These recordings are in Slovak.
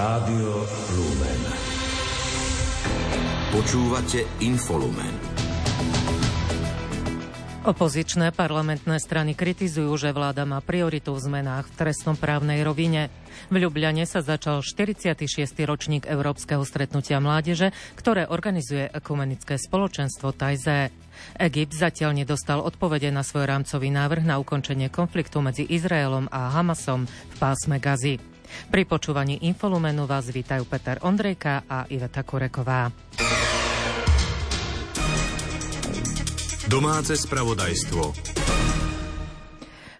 Rádio Lumen. Počúvate Infolumen. Opozičné parlamentné strany kritizujú, že vláda má prioritu v zmenách v trestnom právnej rovine. V Ljubljane sa začal 46. ročník Európskeho stretnutia mládeže, ktoré organizuje ekumenické spoločenstvo Tajzé. Egypt zatiaľ nedostal odpovede na svoj rámcový návrh na ukončenie konfliktu medzi Izraelom a Hamasom v pásme Gazy. Pri počúvaní Infolumenu vás vítajú Peter Ondrejka a Iveta Kureková. Domáce spravodajstvo.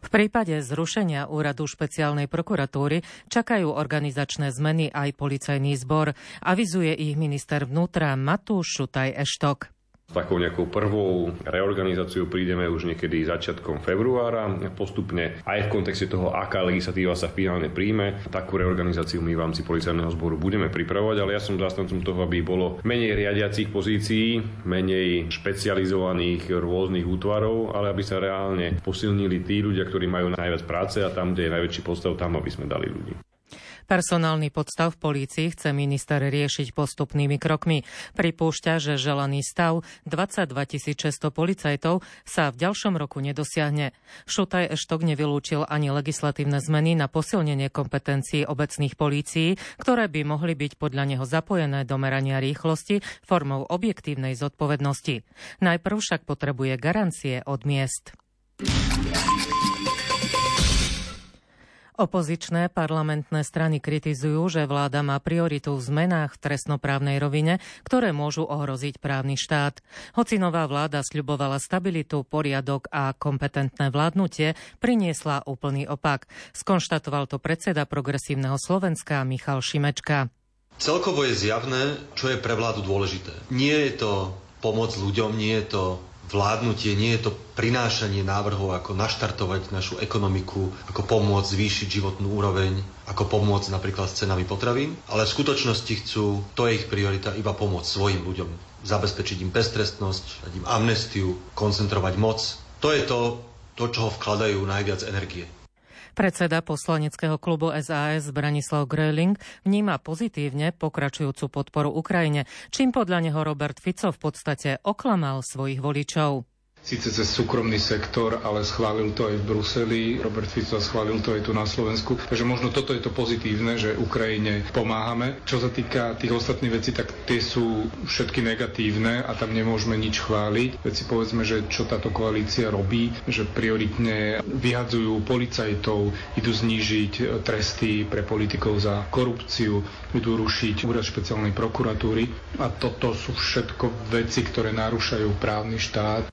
V prípade zrušenia úradu špeciálnej prokuratúry čakajú organizačné zmeny aj policajný zbor. Avizuje ich minister vnútra Matúš Šutaj Eštok. Takou nejakou prvou reorganizáciou prídeme už niekedy začiatkom februára. Postupne aj v kontexte toho, aká legislatíva sa finálne príjme, takú reorganizáciu my v rámci policajného zboru budeme pripravovať, ale ja som zástancom toho, aby bolo menej riadiacich pozícií, menej špecializovaných rôznych útvarov, ale aby sa reálne posilnili tí ľudia, ktorí majú najviac práce a tam, kde je najväčší postav, tam aby sme dali ľudí. Personálny podstav v polícii chce minister riešiť postupnými krokmi. Pripúšťa, že želaný stav 22 600 policajtov sa v ďalšom roku nedosiahne. Šutaj Eštok nevylúčil ani legislatívne zmeny na posilnenie kompetencií obecných polícií, ktoré by mohli byť podľa neho zapojené do merania rýchlosti formou objektívnej zodpovednosti. Najprv však potrebuje garancie od miest. Opozičné parlamentné strany kritizujú, že vláda má prioritu v zmenách v trestnoprávnej rovine, ktoré môžu ohroziť právny štát. Hoci nová vláda sľubovala stabilitu, poriadok a kompetentné vládnutie, priniesla úplný opak. Skonštatoval to predseda progresívneho Slovenska Michal Šimečka. Celkovo je zjavné, čo je pre vládu dôležité. Nie je to pomoc ľuďom, nie je to vládnutie, nie je to prinášanie návrhov, ako naštartovať našu ekonomiku, ako pomôcť zvýšiť životnú úroveň, ako pomôcť napríklad s cenami potravín, ale v skutočnosti chcú, to je ich priorita, iba pomôcť svojim ľuďom. Zabezpečiť im beztrestnosť, dať im amnestiu, koncentrovať moc. To je to, to čo vkladajú najviac energie. Predseda poslaneckého klubu SAS Branislav Gröling vníma pozitívne pokračujúcu podporu Ukrajine, čím podľa neho Robert Fico v podstate oklamal svojich voličov síce cez súkromný sektor, ale schválil to aj v Bruseli, Robert Fico schválil to aj tu na Slovensku. Takže možno toto je to pozitívne, že Ukrajine pomáhame. Čo sa týka tých ostatných vecí, tak tie sú všetky negatívne a tam nemôžeme nič chváliť. Veci povedzme, že čo táto koalícia robí, že prioritne vyhadzujú policajtov, idú znížiť tresty pre politikov za korupciu, idú rušiť úrad špeciálnej prokuratúry a toto sú všetko veci, ktoré narúšajú právny štát.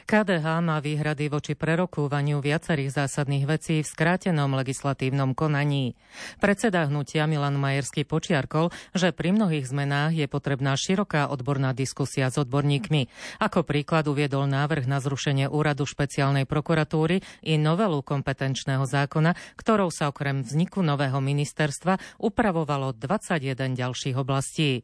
KDH má výhrady voči prerokúvaniu viacerých zásadných vecí v skrátenom legislatívnom konaní. Predseda hnutia Milan Majerský počiarkol, že pri mnohých zmenách je potrebná široká odborná diskusia s odborníkmi. Ako príklad uviedol návrh na zrušenie úradu špeciálnej prokuratúry i novelu kompetenčného zákona, ktorou sa okrem vzniku nového ministerstva upravovalo 21 ďalších oblastí.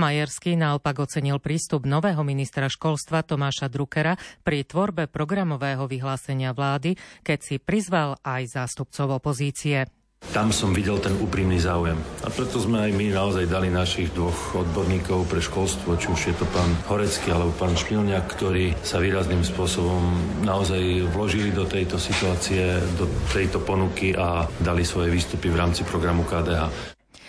Majerský naopak ocenil prístup nového ministra školstva Tomáša Druckera pri tvorbe programového vyhlásenia vlády, keď si prizval aj zástupcov opozície. Tam som videl ten úprimný záujem. A preto sme aj my naozaj dali našich dvoch odborníkov pre školstvo, či už je to pán Horecký alebo pán Špilňák, ktorí sa výrazným spôsobom naozaj vložili do tejto situácie, do tejto ponuky a dali svoje výstupy v rámci programu KDH.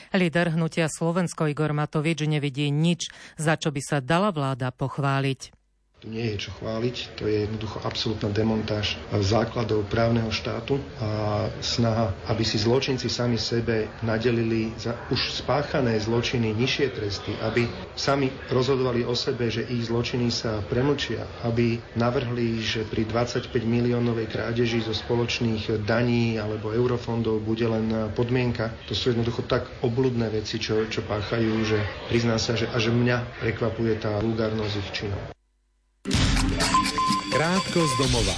Líder hnutia Slovensko Igor Matovič nevidí nič, za čo by sa dala vláda pochváliť. Tu nie je čo chváliť, to je jednoducho absolútna demontáž základov právneho štátu a snaha, aby si zločinci sami sebe nadelili za už spáchané zločiny nižšie tresty, aby sami rozhodovali o sebe, že ich zločiny sa premlčia, aby navrhli, že pri 25 miliónovej krádeži zo spoločných daní alebo eurofondov bude len podmienka. To sú jednoducho tak obludné veci, čo, čo páchajú, že prizná sa, že až mňa prekvapuje tá vulgárnosť ich činov. Krátko z domova.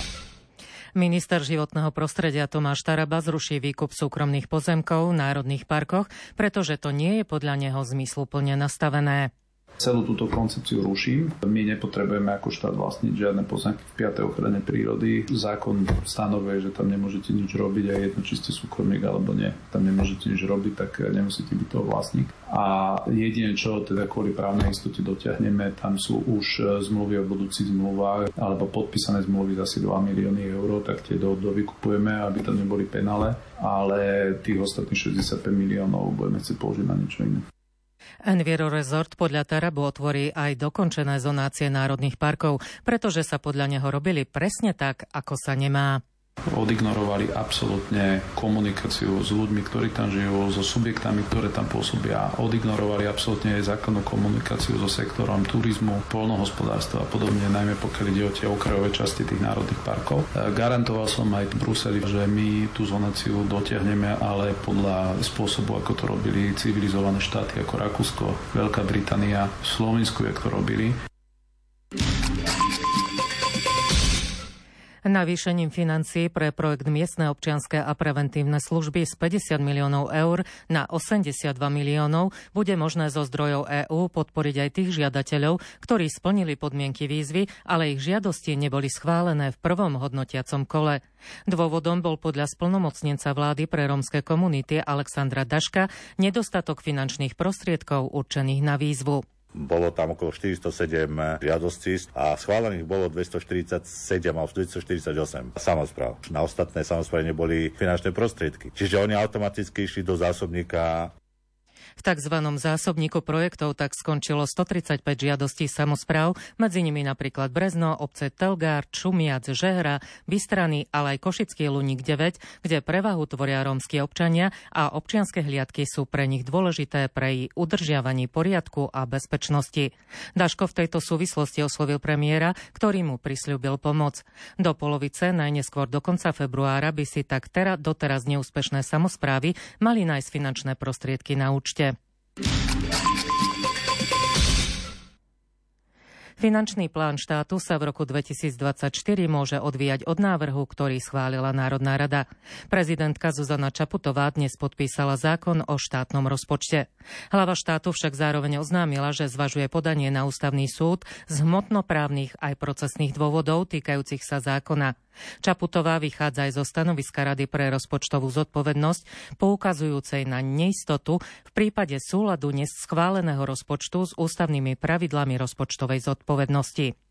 Minister životného prostredia Tomáš Taraba zruší výkup súkromných pozemkov v národných parkoch, pretože to nie je podľa neho zmysluplne nastavené. Celú túto koncepciu ruším. My nepotrebujeme ako štát vlastniť žiadne pozemky v 5. ochrane prírody. Zákon stanovuje, že tam nemôžete nič robiť a jedno, či ste súkromník alebo nie. Tam nemôžete nič robiť, tak nemusíte byť toho vlastník. A jedine, čo teda kvôli právnej istote dotiahneme, tam sú už zmluvy o budúcich zmluvách alebo podpísané zmluvy za asi 2 milióny eur, tak tie do, do vykupujeme, aby to neboli penále, ale tých ostatných 65 miliónov budeme chcieť použiť na niečo iné. Enviro Resort podľa Tarabu otvorí aj dokončené zonácie národných parkov, pretože sa podľa neho robili presne tak, ako sa nemá odignorovali absolútne komunikáciu s ľuďmi, ktorí tam žijú, so subjektami, ktoré tam pôsobia. Odignorovali absolútne aj zákonnú komunikáciu so sektorom turizmu, polnohospodárstva a podobne, najmä pokiaľ ide o tie okrajové časti tých národných parkov. E, garantoval som aj v Bruseli, že my tú zonáciu dotiahneme, ale podľa spôsobu, ako to robili civilizované štáty ako Rakúsko, Veľká Británia, Slovensku, jak to robili. Navýšením financií pre projekt miestne občianske a preventívne služby z 50 miliónov eur na 82 miliónov bude možné zo zdrojov EÚ podporiť aj tých žiadateľov, ktorí splnili podmienky výzvy, ale ich žiadosti neboli schválené v prvom hodnotiacom kole. Dôvodom bol podľa splnomocnenca vlády pre rómske komunity Alexandra Daška nedostatok finančných prostriedkov určených na výzvu. Bolo tam okolo 407 žiadostí a schválených bolo 247 alebo 248 samozpráv. Na ostatné samozprávy neboli finančné prostriedky. Čiže oni automaticky išli do zásobníka v tzv. zásobníku projektov tak skončilo 135 žiadostí samozpráv, medzi nimi napríklad Brezno, obce Telgár, Čumiac, Žehra, Bystrany, ale aj Košický Luník 9, kde prevahu tvoria rómsky občania a občianske hliadky sú pre nich dôležité pre ich udržiavaní poriadku a bezpečnosti. Daško v tejto súvislosti oslovil premiéra, ktorý mu prisľúbil pomoc. Do polovice, najneskôr do konca februára by si tak tera, doteraz neúspešné samozprávy mali nájsť finančné prostriedky na účte. Finančný plán štátu sa v roku 2024 môže odvíjať od návrhu, ktorý schválila Národná rada. Prezidentka Zuzana Čaputová dnes podpísala zákon o štátnom rozpočte. Hlava štátu však zároveň oznámila, že zvažuje podanie na ústavný súd z hmotnoprávnych aj procesných dôvodov týkajúcich sa zákona. Čaputová vychádza aj zo stanoviska Rady pre rozpočtovú zodpovednosť, poukazujúcej na neistotu v prípade súladu neschváleného rozpočtu s ústavnými pravidlami rozpočtovej zodpovednosti.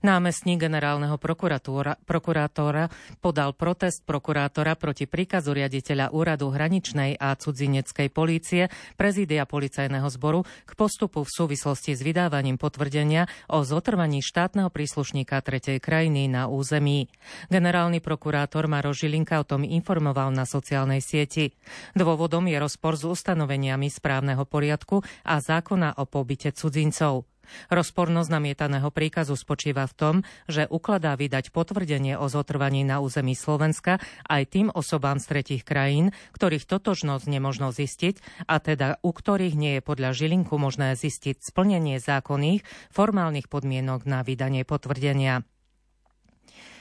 Námestník generálneho prokurátora podal protest prokurátora proti príkazu riaditeľa úradu hraničnej a cudzineckej polície prezídia policajného zboru k postupu v súvislosti s vydávaním potvrdenia o zotrvaní štátneho príslušníka tretej krajiny na území. Generálny prokurátor Maro Žilinka o tom informoval na sociálnej sieti. Dôvodom je rozpor s ustanoveniami správneho poriadku a zákona o pobyte cudzincov. Rozpornosť namietaného príkazu spočíva v tom, že ukladá vydať potvrdenie o zotrvaní na území Slovenska aj tým osobám z tretich krajín, ktorých totožnosť nemožno zistiť a teda u ktorých nie je podľa Žilinku možné zistiť splnenie zákonných formálnych podmienok na vydanie potvrdenia.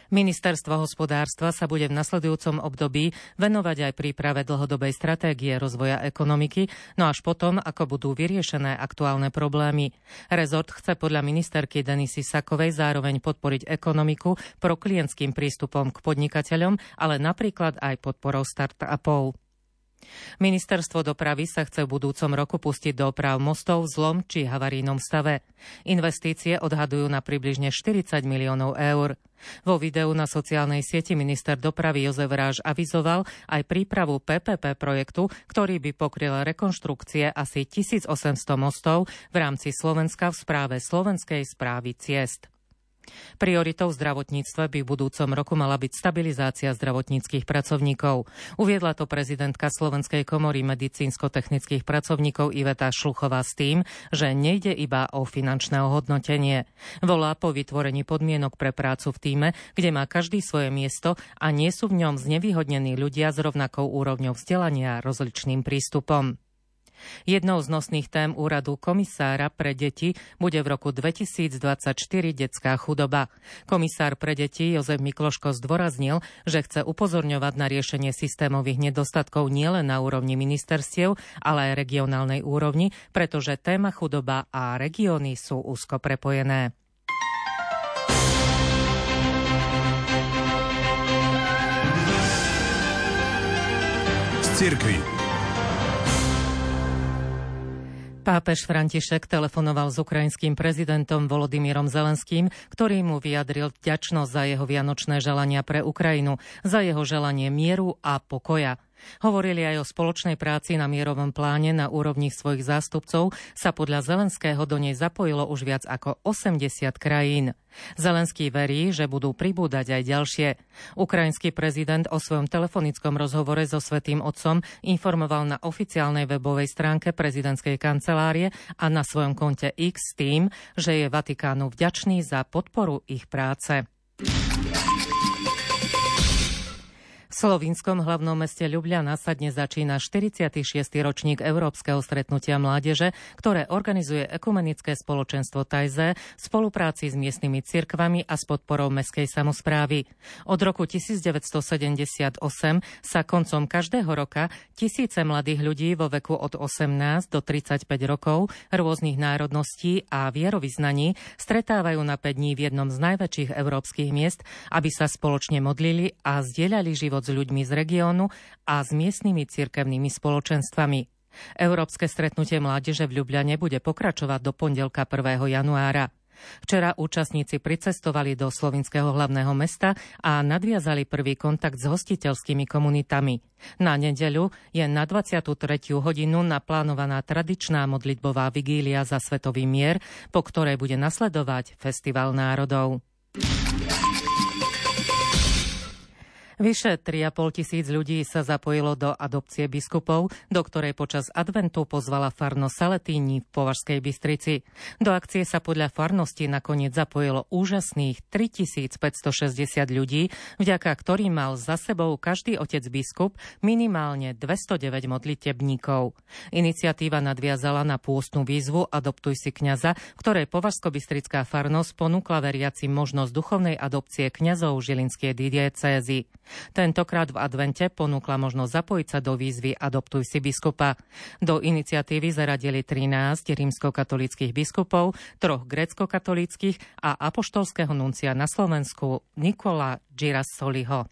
Ministerstvo hospodárstva sa bude v nasledujúcom období venovať aj príprave dlhodobej stratégie rozvoja ekonomiky, no až potom, ako budú vyriešené aktuálne problémy. Rezort chce podľa ministerky Denisy Sakovej zároveň podporiť ekonomiku proklientským prístupom k podnikateľom, ale napríklad aj podporou start-upov. Ministerstvo dopravy sa chce v budúcom roku pustiť do oprav mostov v zlom či havarínom stave. Investície odhadujú na približne 40 miliónov eur. Vo videu na sociálnej sieti minister dopravy Jozef Ráž avizoval aj prípravu PPP projektu, ktorý by pokryl rekonštrukcie asi 1800 mostov v rámci Slovenska v správe Slovenskej správy ciest. Prioritou v zdravotníctve by v budúcom roku mala byť stabilizácia zdravotníckých pracovníkov. Uviedla to prezidentka Slovenskej komory medicínsko-technických pracovníkov Iveta Šluchová s tým, že nejde iba o finančné ohodnotenie. Volá po vytvorení podmienok pre prácu v týme, kde má každý svoje miesto a nie sú v ňom znevýhodnení ľudia s rovnakou úrovňou vzdelania rozličným prístupom. Jednou z nosných tém úradu komisára pre deti bude v roku 2024 detská chudoba. Komisár pre deti Jozef Mikloško zdôraznil, že chce upozorňovať na riešenie systémových nedostatkov nielen na úrovni ministerstiev, ale aj regionálnej úrovni, pretože téma chudoba a regióny sú úzko prepojené. cirkvi. Pápež František telefonoval s ukrajinským prezidentom Volodymyrom Zelenským, ktorý mu vyjadril vďačnosť za jeho vianočné želania pre Ukrajinu, za jeho želanie mieru a pokoja. Hovorili aj o spoločnej práci na mierovom pláne na úrovni svojich zástupcov, sa podľa Zelenského do nej zapojilo už viac ako 80 krajín. Zelenský verí, že budú pribúdať aj ďalšie. Ukrajinský prezident o svojom telefonickom rozhovore so Svetým Otcom informoval na oficiálnej webovej stránke prezidentskej kancelárie a na svojom konte X tým, že je Vatikánu vďačný za podporu ich práce. Slovinskom hlavnom meste Ljubljana sa dnes začína 46. ročník Európskeho stretnutia mládeže, ktoré organizuje ekumenické spoločenstvo Tajze v spolupráci s miestnymi cirkvami a s podporou mestskej samozprávy. Od roku 1978 sa koncom každého roka tisíce mladých ľudí vo veku od 18 do 35 rokov rôznych národností a vierovýznaní stretávajú na 5 dní v jednom z najväčších európskych miest, aby sa spoločne modlili a zdieľali život s ľuďmi z regiónu a s miestnymi cirkevnými spoločenstvami. Európske stretnutie mládeže v Ljubljane bude pokračovať do pondelka 1. januára. Včera účastníci pricestovali do slovinského hlavného mesta a nadviazali prvý kontakt s hostiteľskými komunitami. Na nedeľu je na 23. hodinu naplánovaná tradičná modlitbová vigília za svetový mier, po ktorej bude nasledovať Festival národov. Vyše 3,5 tisíc ľudí sa zapojilo do adopcie biskupov, do ktorej počas adventu pozvala farno Saletíni v Považskej Bystrici. Do akcie sa podľa farnosti nakoniec zapojilo úžasných 3560 ľudí, vďaka ktorým mal za sebou každý otec biskup minimálne 209 modlitebníkov. Iniciatíva nadviazala na pôstnu výzvu Adoptuj si kňaza, ktorej Považsko-Bystrická farnosť ponúkla veriacim možnosť duchovnej adopcie kňazov Žilinskej diecézy. Tentokrát v advente ponúkla možnosť zapojiť sa do výzvy Adoptuj si biskupa. Do iniciatívy zaradili 13 rímskokatolických biskupov, troch grécko-katolíckých a apoštolského nuncia na Slovensku Nikola Girassoliho.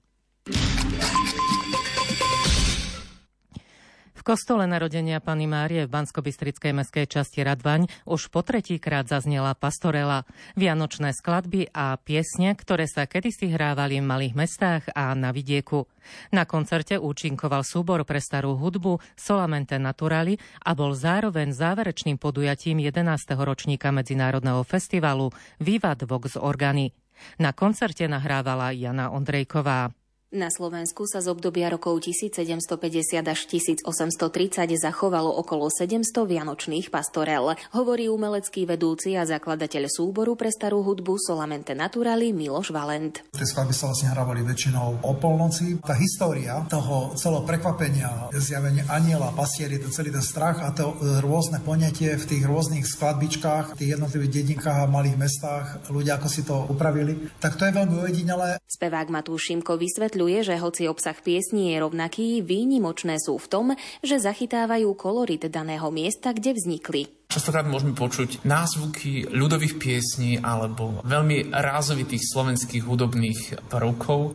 Kostole narodenia Pany Márie v Banskobystrickej meskej časti Radvaň už po tretíkrát zaznela pastorela, vianočné skladby a piesne, ktoré sa kedysi hrávali v malých mestách a na vidieku. Na koncerte účinkoval súbor pre starú hudbu Solamente Naturali a bol zároveň záverečným podujatím 11. ročníka Medzinárodného festivalu Vivat Vox Organi. Na koncerte nahrávala Jana Ondrejková. Na Slovensku sa z obdobia rokov 1750 až 1830 zachovalo okolo 700 vianočných pastorel, hovorí umelecký vedúci a zakladateľ súboru pre starú hudbu Solamente Naturali Miloš Valent. Tie skladby sa vlastne hrávali väčšinou o polnoci. Tá história toho celého prekvapenia, zjavenie aniela, pasieri, to celý ten strach a to rôzne poňatie v tých rôznych skladbičkách, v tých jednotlivých dedinkách a malých mestách, ľudia ako si to upravili, tak to je veľmi ujedinelé. Spevák Matúš Šimko vysvetlí, vysvetľuje, že hoci obsah piesní je rovnaký, výnimočné sú v tom, že zachytávajú kolorit daného miesta, kde vznikli. Častokrát môžeme počuť názvuky ľudových piesní alebo veľmi rázovitých slovenských hudobných prvkov.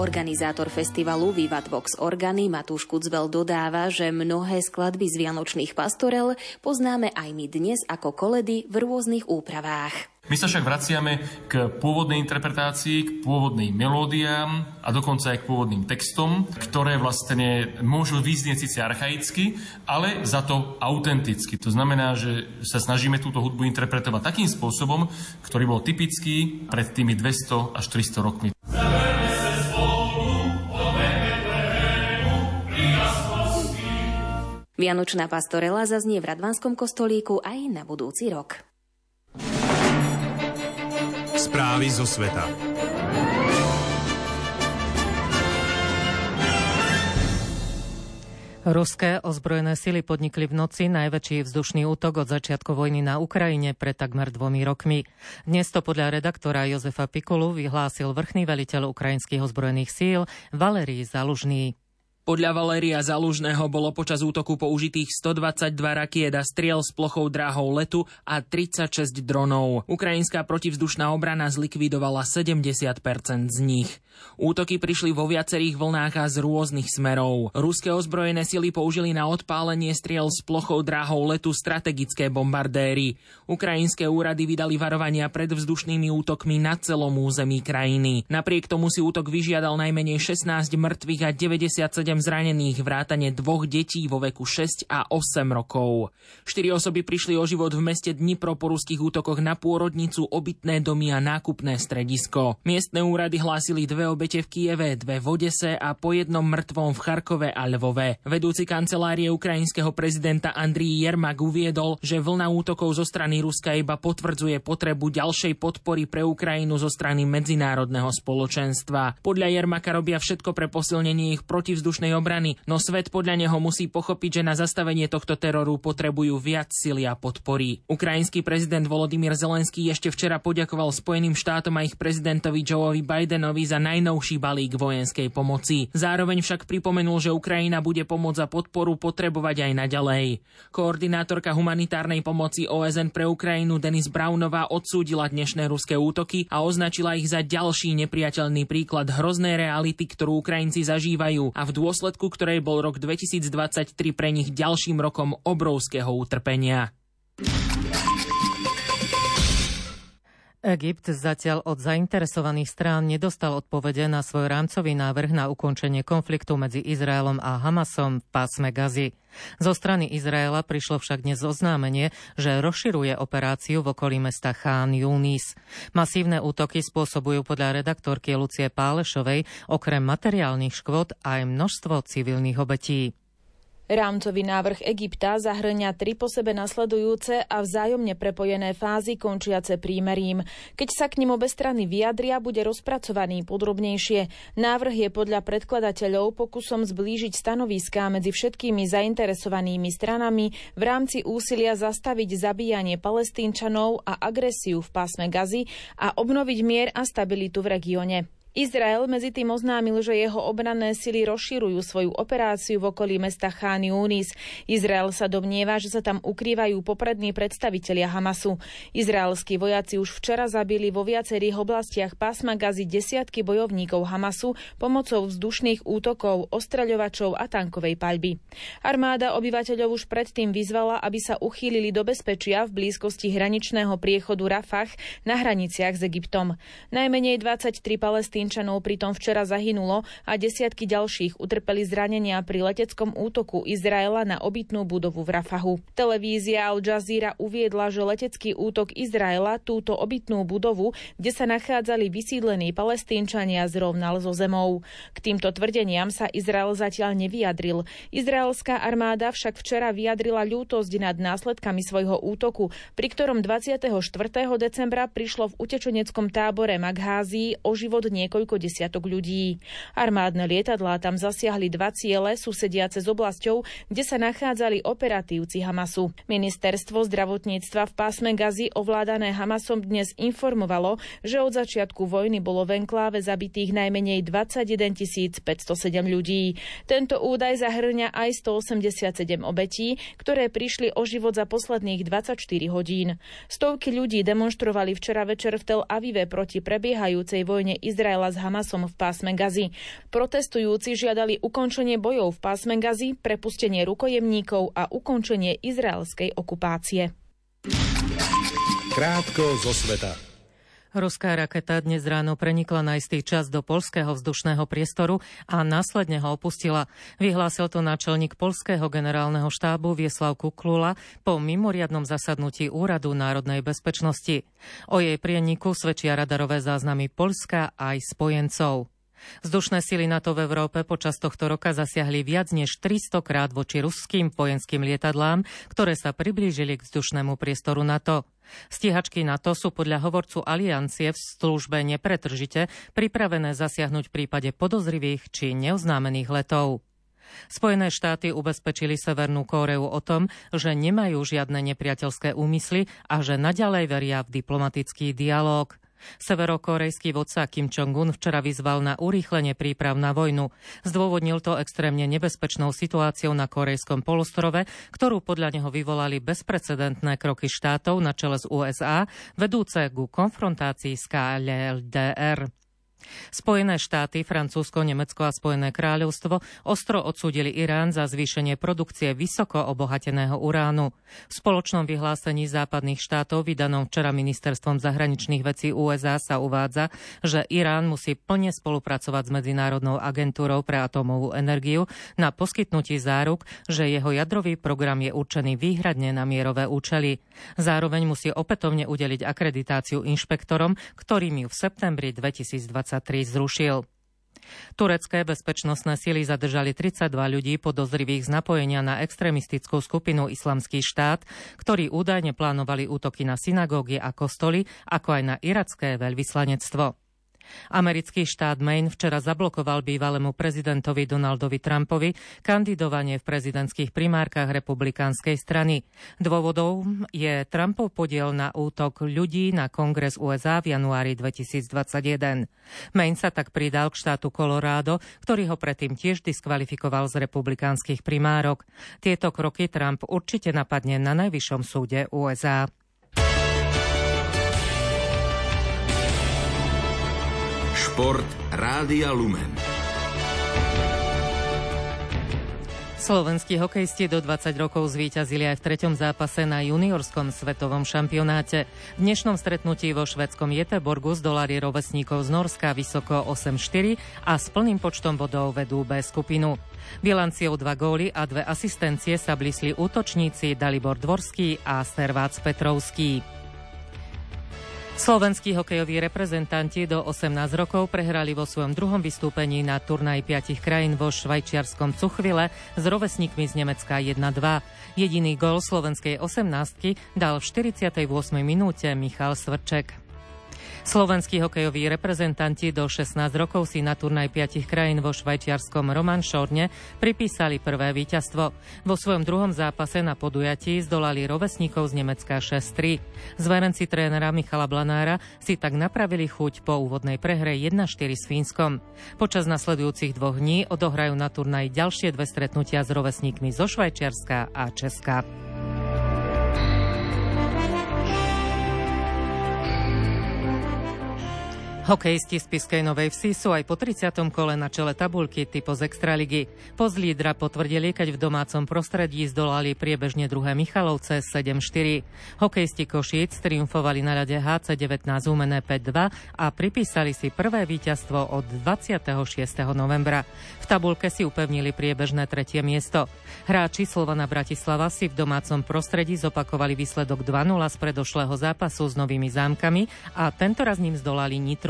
Organizátor festivalu Vivat Vox Organy Matúš Kucbel dodáva, že mnohé skladby z Vianočných pastorel poznáme aj my dnes ako koledy v rôznych úpravách. My sa však vraciame k pôvodnej interpretácii, k pôvodnej melódiám a dokonca aj k pôvodným textom, ktoré vlastne môžu vyznieť síce archaicky, ale za to autenticky. To znamená, že sa snažíme túto hudbu interpretovať takým spôsobom, ktorý bol typický pred tými 200 až 300 rokmi. Vianočná pastorela zaznie v Radvanskom kostolíku aj na budúci rok. Správy zo sveta. Ruské ozbrojené sily podnikli v noci najväčší vzdušný útok od začiatku vojny na Ukrajine pred takmer dvomi rokmi. Dnes to podľa redaktora Jozefa Pikulu vyhlásil vrchný veliteľ ukrajinských ozbrojených síl Valerij Zalužný. Podľa Valéria Zalužného bolo počas útoku použitých 122 rakiet a striel s plochou dráhou letu a 36 dronov. Ukrajinská protivzdušná obrana zlikvidovala 70% z nich. Útoky prišli vo viacerých vlnách a z rôznych smerov. Ruské ozbrojené sily použili na odpálenie striel s plochou dráhou letu strategické bombardéry. Ukrajinské úrady vydali varovania pred vzdušnými útokmi na celom území krajiny. Napriek tomu si útok vyžiadal najmenej 16 mŕtvych a 97 zranených, vrátane dvoch detí vo veku 6 a 8 rokov. Štyri osoby prišli o život v meste Dnipro po ruských útokoch na pôrodnicu, obytné domy a nákupné stredisko. Miestne úrady hlásili dve obete v Kieve, dve v Odese a po jednom mŕtvom v Charkove a Lvove. Vedúci kancelárie ukrajinského prezidenta Andrii Jermak uviedol, že vlna útokov zo strany Ruska iba potvrdzuje potrebu ďalšej podpory pre Ukrajinu zo strany medzinárodného spoločenstva. Podľa Jermaka robia všetko pre posilnenie ich protivzdušnej obrany, no svet podľa neho musí pochopiť, že na zastavenie tohto teroru potrebujú viac sily a podpory. Ukrajinský prezident Volodymyr Zelenský ešte včera poďakoval Spojeným štátom a ich prezidentovi Joeovi Bidenovi za najnovší balík vojenskej pomoci. Zároveň však pripomenul, že Ukrajina bude pomoc za podporu potrebovať aj naďalej. Koordinátorka humanitárnej pomoci OSN pre Ukrajinu Denis Brownová odsúdila dnešné ruské útoky a označila ich za ďalší nepriateľný príklad hroznej reality, ktorú Ukrajinci zažívajú a v dôsledku ktorej bol rok 2023 pre nich ďalším rokom obrovského utrpenia. Egypt zatiaľ od zainteresovaných strán nedostal odpovede na svoj rámcový návrh na ukončenie konfliktu medzi Izraelom a Hamasom v pásme Gazy. Zo strany Izraela prišlo však dnes oznámenie, že rozširuje operáciu v okolí mesta Chán Yunis. Masívne útoky spôsobujú podľa redaktorky Lucie Pálešovej okrem materiálnych škôd aj množstvo civilných obetí. Rámcový návrh Egypta zahrňa tri po sebe nasledujúce a vzájomne prepojené fázy končiace prímerím. Keď sa k nim obe strany vyjadria, bude rozpracovaný podrobnejšie. Návrh je podľa predkladateľov pokusom zblížiť stanoviská medzi všetkými zainteresovanými stranami v rámci úsilia zastaviť zabíjanie palestínčanov a agresiu v pásme Gazy a obnoviť mier a stabilitu v regióne. Izrael medzi tým oznámil, že jeho obranné sily rozširujú svoju operáciu v okolí mesta Chán Yunis. Izrael sa domnieva, že sa tam ukrývajú poprední predstavitelia Hamasu. Izraelskí vojaci už včera zabili vo viacerých oblastiach pásma Gazy desiatky bojovníkov Hamasu pomocou vzdušných útokov, ostreľovačov a tankovej paľby. Armáda obyvateľov už predtým vyzvala, aby sa uchýlili do bezpečia v blízkosti hraničného priechodu Rafah na hraniciach s Egyptom. Najmenej 23 palestín Palestínčanov pritom včera zahynulo a desiatky ďalších utrpeli zranenia pri leteckom útoku Izraela na obytnú budovu v Rafahu. Televízia Al Jazeera uviedla, že letecký útok Izraela túto obytnú budovu, kde sa nachádzali vysídlení palestínčania, zrovnal so zemou. K týmto tvrdeniam sa Izrael zatiaľ nevyjadril. Izraelská armáda však včera vyjadrila ľútosť nad následkami svojho útoku, pri ktorom 24. decembra prišlo v utečeneckom tábore Magházii o život niekoľko niekoľko desiatok ľudí. Armádne lietadlá tam zasiahli dva ciele susediace s oblasťou, kde sa nachádzali operatívci Hamasu. Ministerstvo zdravotníctva v pásme Gazy ovládané Hamasom dnes informovalo, že od začiatku vojny bolo v enkláve zabitých najmenej 21 507 ľudí. Tento údaj zahrňa aj 187 obetí, ktoré prišli o život za posledných 24 hodín. Stovky ľudí demonstrovali včera večer v Tel Avive proti prebiehajúcej vojne Izraela Izraela s Hamasom v pásme Gazy. Protestujúci žiadali ukončenie bojov v pásme Gazy, prepustenie rukojemníkov a ukončenie izraelskej okupácie. Krátko zo sveta. Ruská raketa dnes ráno prenikla na istý čas do polského vzdušného priestoru a následne ho opustila. Vyhlásil to náčelník polského generálneho štábu Vieslav Kuklula po mimoriadnom zasadnutí Úradu národnej bezpečnosti. O jej prieniku svedčia radarové záznamy Polska aj spojencov. Vzdušné sily NATO v Európe počas tohto roka zasiahli viac než 300 krát voči ruským vojenským lietadlám, ktoré sa priblížili k vzdušnému priestoru NATO. Stíhačky NATO sú podľa hovorcu aliancie v službe nepretržite pripravené zasiahnuť v prípade podozrivých či neoznámených letov. Spojené štáty ubezpečili Severnú Kóreu o tom, že nemajú žiadne nepriateľské úmysly a že naďalej veria v diplomatický dialóg. Severokorejský vodca Kim Jong-un včera vyzval na urýchlenie príprav na vojnu. Zdôvodnil to extrémne nebezpečnou situáciou na korejskom polostrove, ktorú podľa neho vyvolali bezprecedentné kroky štátov na čele z USA, vedúce ku konfrontácii s KLDR. Spojené štáty, Francúzsko, Nemecko a Spojené kráľovstvo ostro odsúdili Irán za zvýšenie produkcie vysoko obohateného uránu. V spoločnom vyhlásení západných štátov vydanom včera ministerstvom zahraničných vecí USA sa uvádza, že Irán musí plne spolupracovať s Medzinárodnou agentúrou pre atómovú energiu na poskytnutí záruk, že jeho jadrový program je určený výhradne na mierové účely. Zároveň musí opätovne udeliť akreditáciu inšpektorom, ktorým ju v septembri 2020 zrušil. Turecké bezpečnostné sily zadržali 32 ľudí podozrivých z napojenia na extrémistickú skupinu Islamský štát, ktorí údajne plánovali útoky na synagógy a kostoly, ako aj na iracké veľvyslanectvo. Americký štát Maine včera zablokoval bývalému prezidentovi Donaldovi Trumpovi kandidovanie v prezidentských primárkach republikánskej strany. Dôvodov je Trumpov podiel na útok ľudí na kongres USA v januári 2021. Maine sa tak pridal k štátu Colorado, ktorý ho predtým tiež diskvalifikoval z republikánskych primárok. Tieto kroky Trump určite napadne na najvyššom súde USA. Šport Rádia Lumen. Slovenskí hokejisti do 20 rokov zvíťazili aj v treťom zápase na juniorskom svetovom šampionáte. V dnešnom stretnutí vo švedskom Jeteborgu zdolali rovesníkov z Norska vysoko 8-4 a s plným počtom bodov vedú B skupinu. Bilanciou dva góly a dve asistencie sa blisli útočníci Dalibor Dvorský a Servác Petrovský. Slovenskí hokejoví reprezentanti do 18 rokov prehrali vo svojom druhom vystúpení na turnaj piatich krajín vo švajčiarskom Cuchvile s rovesníkmi z Nemecka 1-2. Jediný gol slovenskej 18 dal v 48. minúte Michal Svrček. Slovenskí hokejoví reprezentanti do 16 rokov si na turnaj piatich krajín vo švajčiarskom Romanšorne pripísali prvé víťazstvo. Vo svojom druhom zápase na podujatí zdolali rovesníkov z Nemecka 6-3. Zverenci trénera Michala Blanára si tak napravili chuť po úvodnej prehre 1-4 s Fínskom. Počas nasledujúcich dvoch dní odohrajú na turnaj ďalšie dve stretnutia s rovesníkmi zo Švajčiarska a Česka. Hokejisti z Piskej Novej Vsi sú aj po 30. kole na čele tabulky typo z Extraligy. Poz lídra potvrdili, keď v domácom prostredí zdolali priebežne druhé Michalovce 7-4. Hokejisti Košíc triumfovali na ľade HC 19 Úmené 5-2 a pripísali si prvé víťazstvo od 26. novembra. V tabulke si upevnili priebežné tretie miesto. Hráči Slovana Bratislava si v domácom prostredí zopakovali výsledok 2-0 z predošlého zápasu s Novými zámkami a tento raz ním zdolali Nitru.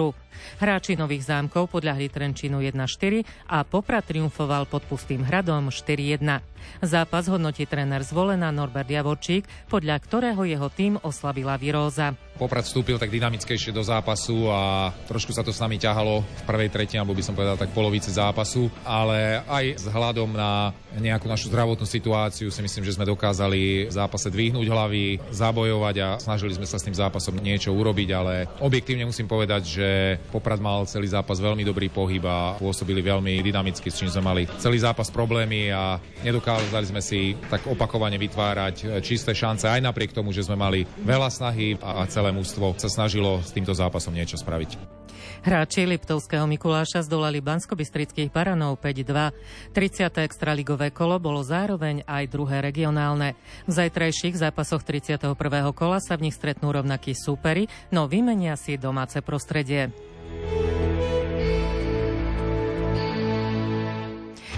Hráči Nových zámkov podľahli Trenčínu 1-4 a Poprad triumfoval pod Pustým hradom 4-1. Zápas hodnotí tréner zvolená Norbert Javorčík, podľa ktorého jeho tým oslabila Viróza. Poprad vstúpil tak dynamickejšie do zápasu a trošku sa to s nami ťahalo v prvej tretine, alebo by som povedal tak polovice zápasu, ale aj s hľadom na nejakú našu zdravotnú situáciu si myslím, že sme dokázali v zápase dvihnúť hlavy, zabojovať a snažili sme sa s tým zápasom niečo urobiť, ale objektívne musím povedať, že Poprad mal celý zápas veľmi dobrý pohyb a pôsobili veľmi dynamicky, s čím sme mali celý zápas problémy a nedokázali sme si tak opakovane vytvárať čisté šance aj napriek tomu, že sme mali veľa snahy a celé celé mústvo sa snažilo s týmto zápasom niečo spraviť. Hráči Liptovského Mikuláša zdolali Banskobystrických Baranov 5-2. 30. extraligové kolo bolo zároveň aj druhé regionálne. V zajtrajších zápasoch 31. kola sa v nich stretnú rovnakí súperi, no vymenia si domáce prostredie.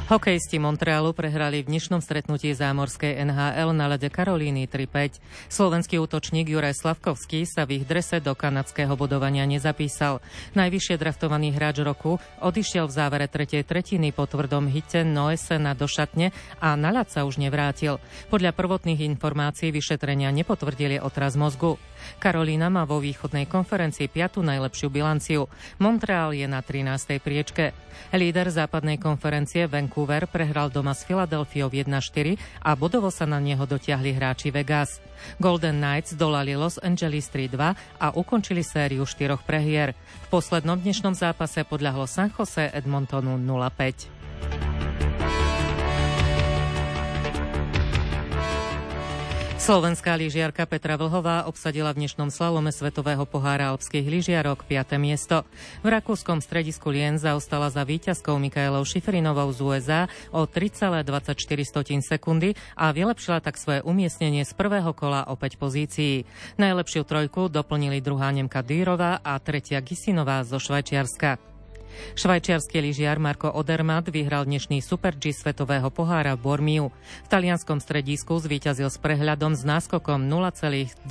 Hokejisti Montrealu prehrali v dnešnom stretnutí zámorskej NHL na lede Karolíny 3-5. Slovenský útočník Juraj Slavkovský sa v ich drese do kanadského bodovania nezapísal. Najvyššie draftovaný hráč roku odišiel v závere tretej tretiny po tvrdom hite Noesena do šatne a na ľad sa už nevrátil. Podľa prvotných informácií vyšetrenia nepotvrdili otraz mozgu. Karolína má vo východnej konferencii piatu najlepšiu bilanciu. Montreal je na 13. priečke. Líder západnej konferencie Vancouver Vancouver prehral doma s Filadelfiou 1-4 a bodovo sa na neho dotiahli hráči Vegas. Golden Knights dolali Los Angeles 3-2 a ukončili sériu štyroch prehier. V poslednom dnešnom zápase podľahlo San Jose Edmontonu 0-5. Slovenská lyžiarka Petra Vlhová obsadila v dnešnom slalome Svetového pohára alpských lyžiarok 5. miesto. V rakúskom stredisku Lien zaostala za víťazkou Mikaelou Šifrinovou z USA o 3,24 sekundy a vylepšila tak svoje umiestnenie z prvého kola o 5 pozícií. Najlepšiu trojku doplnili druhá Nemka Dýrová a tretia Gisinová zo Švajčiarska. Švajčiarsky lyžiar Marko Odermatt vyhral dnešný Super G svetového pohára v Bormiu. V talianskom stredisku zvíťazil s prehľadom s náskokom 0,98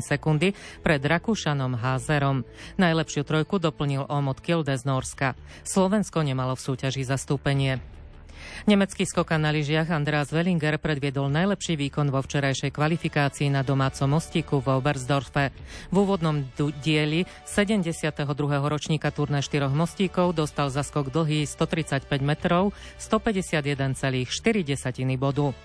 sekundy pred Rakúšanom Házerom. Najlepšiu trojku doplnil Omot Kilde z Norska. Slovensko nemalo v súťaži zastúpenie. Nemecký skokan na lyžiach Andreas Wellinger predviedol najlepší výkon vo včerajšej kvalifikácii na domácom mostiku v Oberstdorfe. V úvodnom dieli 72. ročníka turné štyroch mostíkov dostal za skok dlhý 135 metrov 151,4 bodu.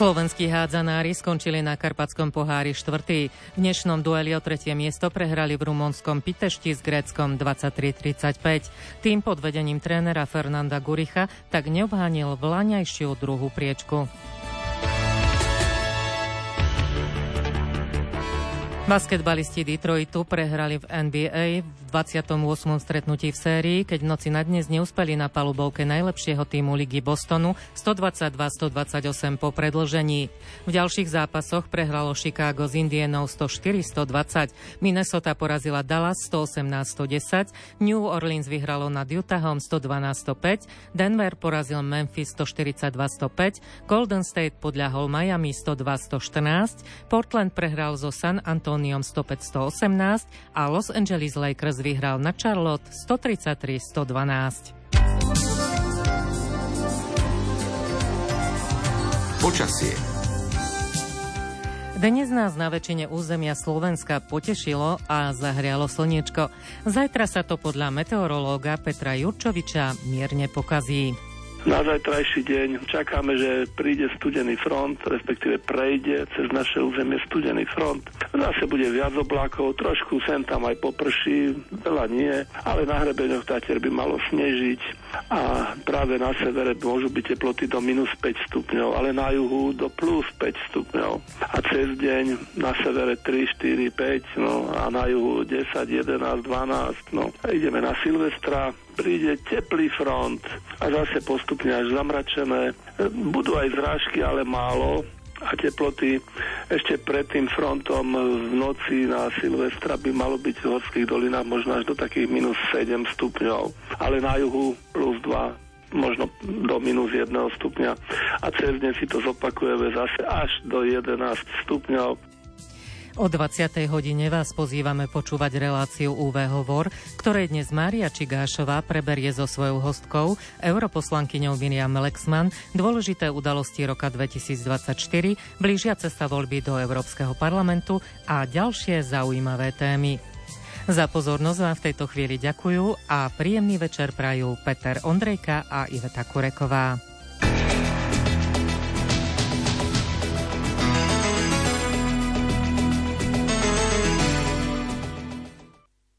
Slovenskí hádzanári skončili na Karpatskom pohári štvrtý. V dnešnom dueli o tretie miesto prehrali v rumúnskom Pitešti s Gréckom 23-35. Tým pod vedením trénera Fernanda Guricha tak neobhánil vlaňajšiu druhú priečku. Basketbalisti Detroitu prehrali v NBA 28. stretnutí v sérii, keď noci na dnes neúspeli na palubovke najlepšieho týmu ligy Bostonu 122-128 po predlžení. V ďalších zápasoch prehralo Chicago s Indienou 104-120, Minnesota porazila Dallas 118-110, New Orleans vyhralo nad Utahom 112-105, Denver porazil Memphis 142-105, Golden State podľahol Miami 102-114, Portland prehral zo San Antonio Antoniom 105-118 a Los Angeles Lakers vyhral na Charlotte 133-112. Počasie. Dnes nás na väčšine územia Slovenska potešilo a zahrialo slniečko. Zajtra sa to podľa meteorológa Petra Jurčoviča mierne pokazí. Na zajtrajší deň čakáme, že príde studený front, respektíve prejde cez naše územie studený front. Zase bude viac oblákov, trošku sem tam aj poprší, veľa nie, ale na hrebeňoch Tatier by malo snežiť a práve na severe môžu byť teploty do minus 5 stupňov, ale na juhu do plus 5 stupňov. A cez deň na severe 3, 4, 5, no a na juhu 10, 11, 12, no. Ideme na Silvestra, príde teplý front a zase postupne až zamračené. Budú aj zrážky, ale málo a teploty ešte pred tým frontom v noci na Silvestra by malo byť v horských dolinách možno až do takých minus 7 stupňov, ale na juhu plus 2 možno do minus 1 stupňa a cez deň si to zopakujeme zase až do 11 stupňov. O 20. hodine vás pozývame počúvať reláciu UV Hovor, ktorej dnes Mária Čigášová preberie so svojou hostkou, europoslankyňou Miriam Lexman, dôležité udalosti roka 2024, blížiace sa voľby do Európskeho parlamentu a ďalšie zaujímavé témy. Za pozornosť vám v tejto chvíli ďakujú a príjemný večer prajú Peter Ondrejka a Iveta Kureková.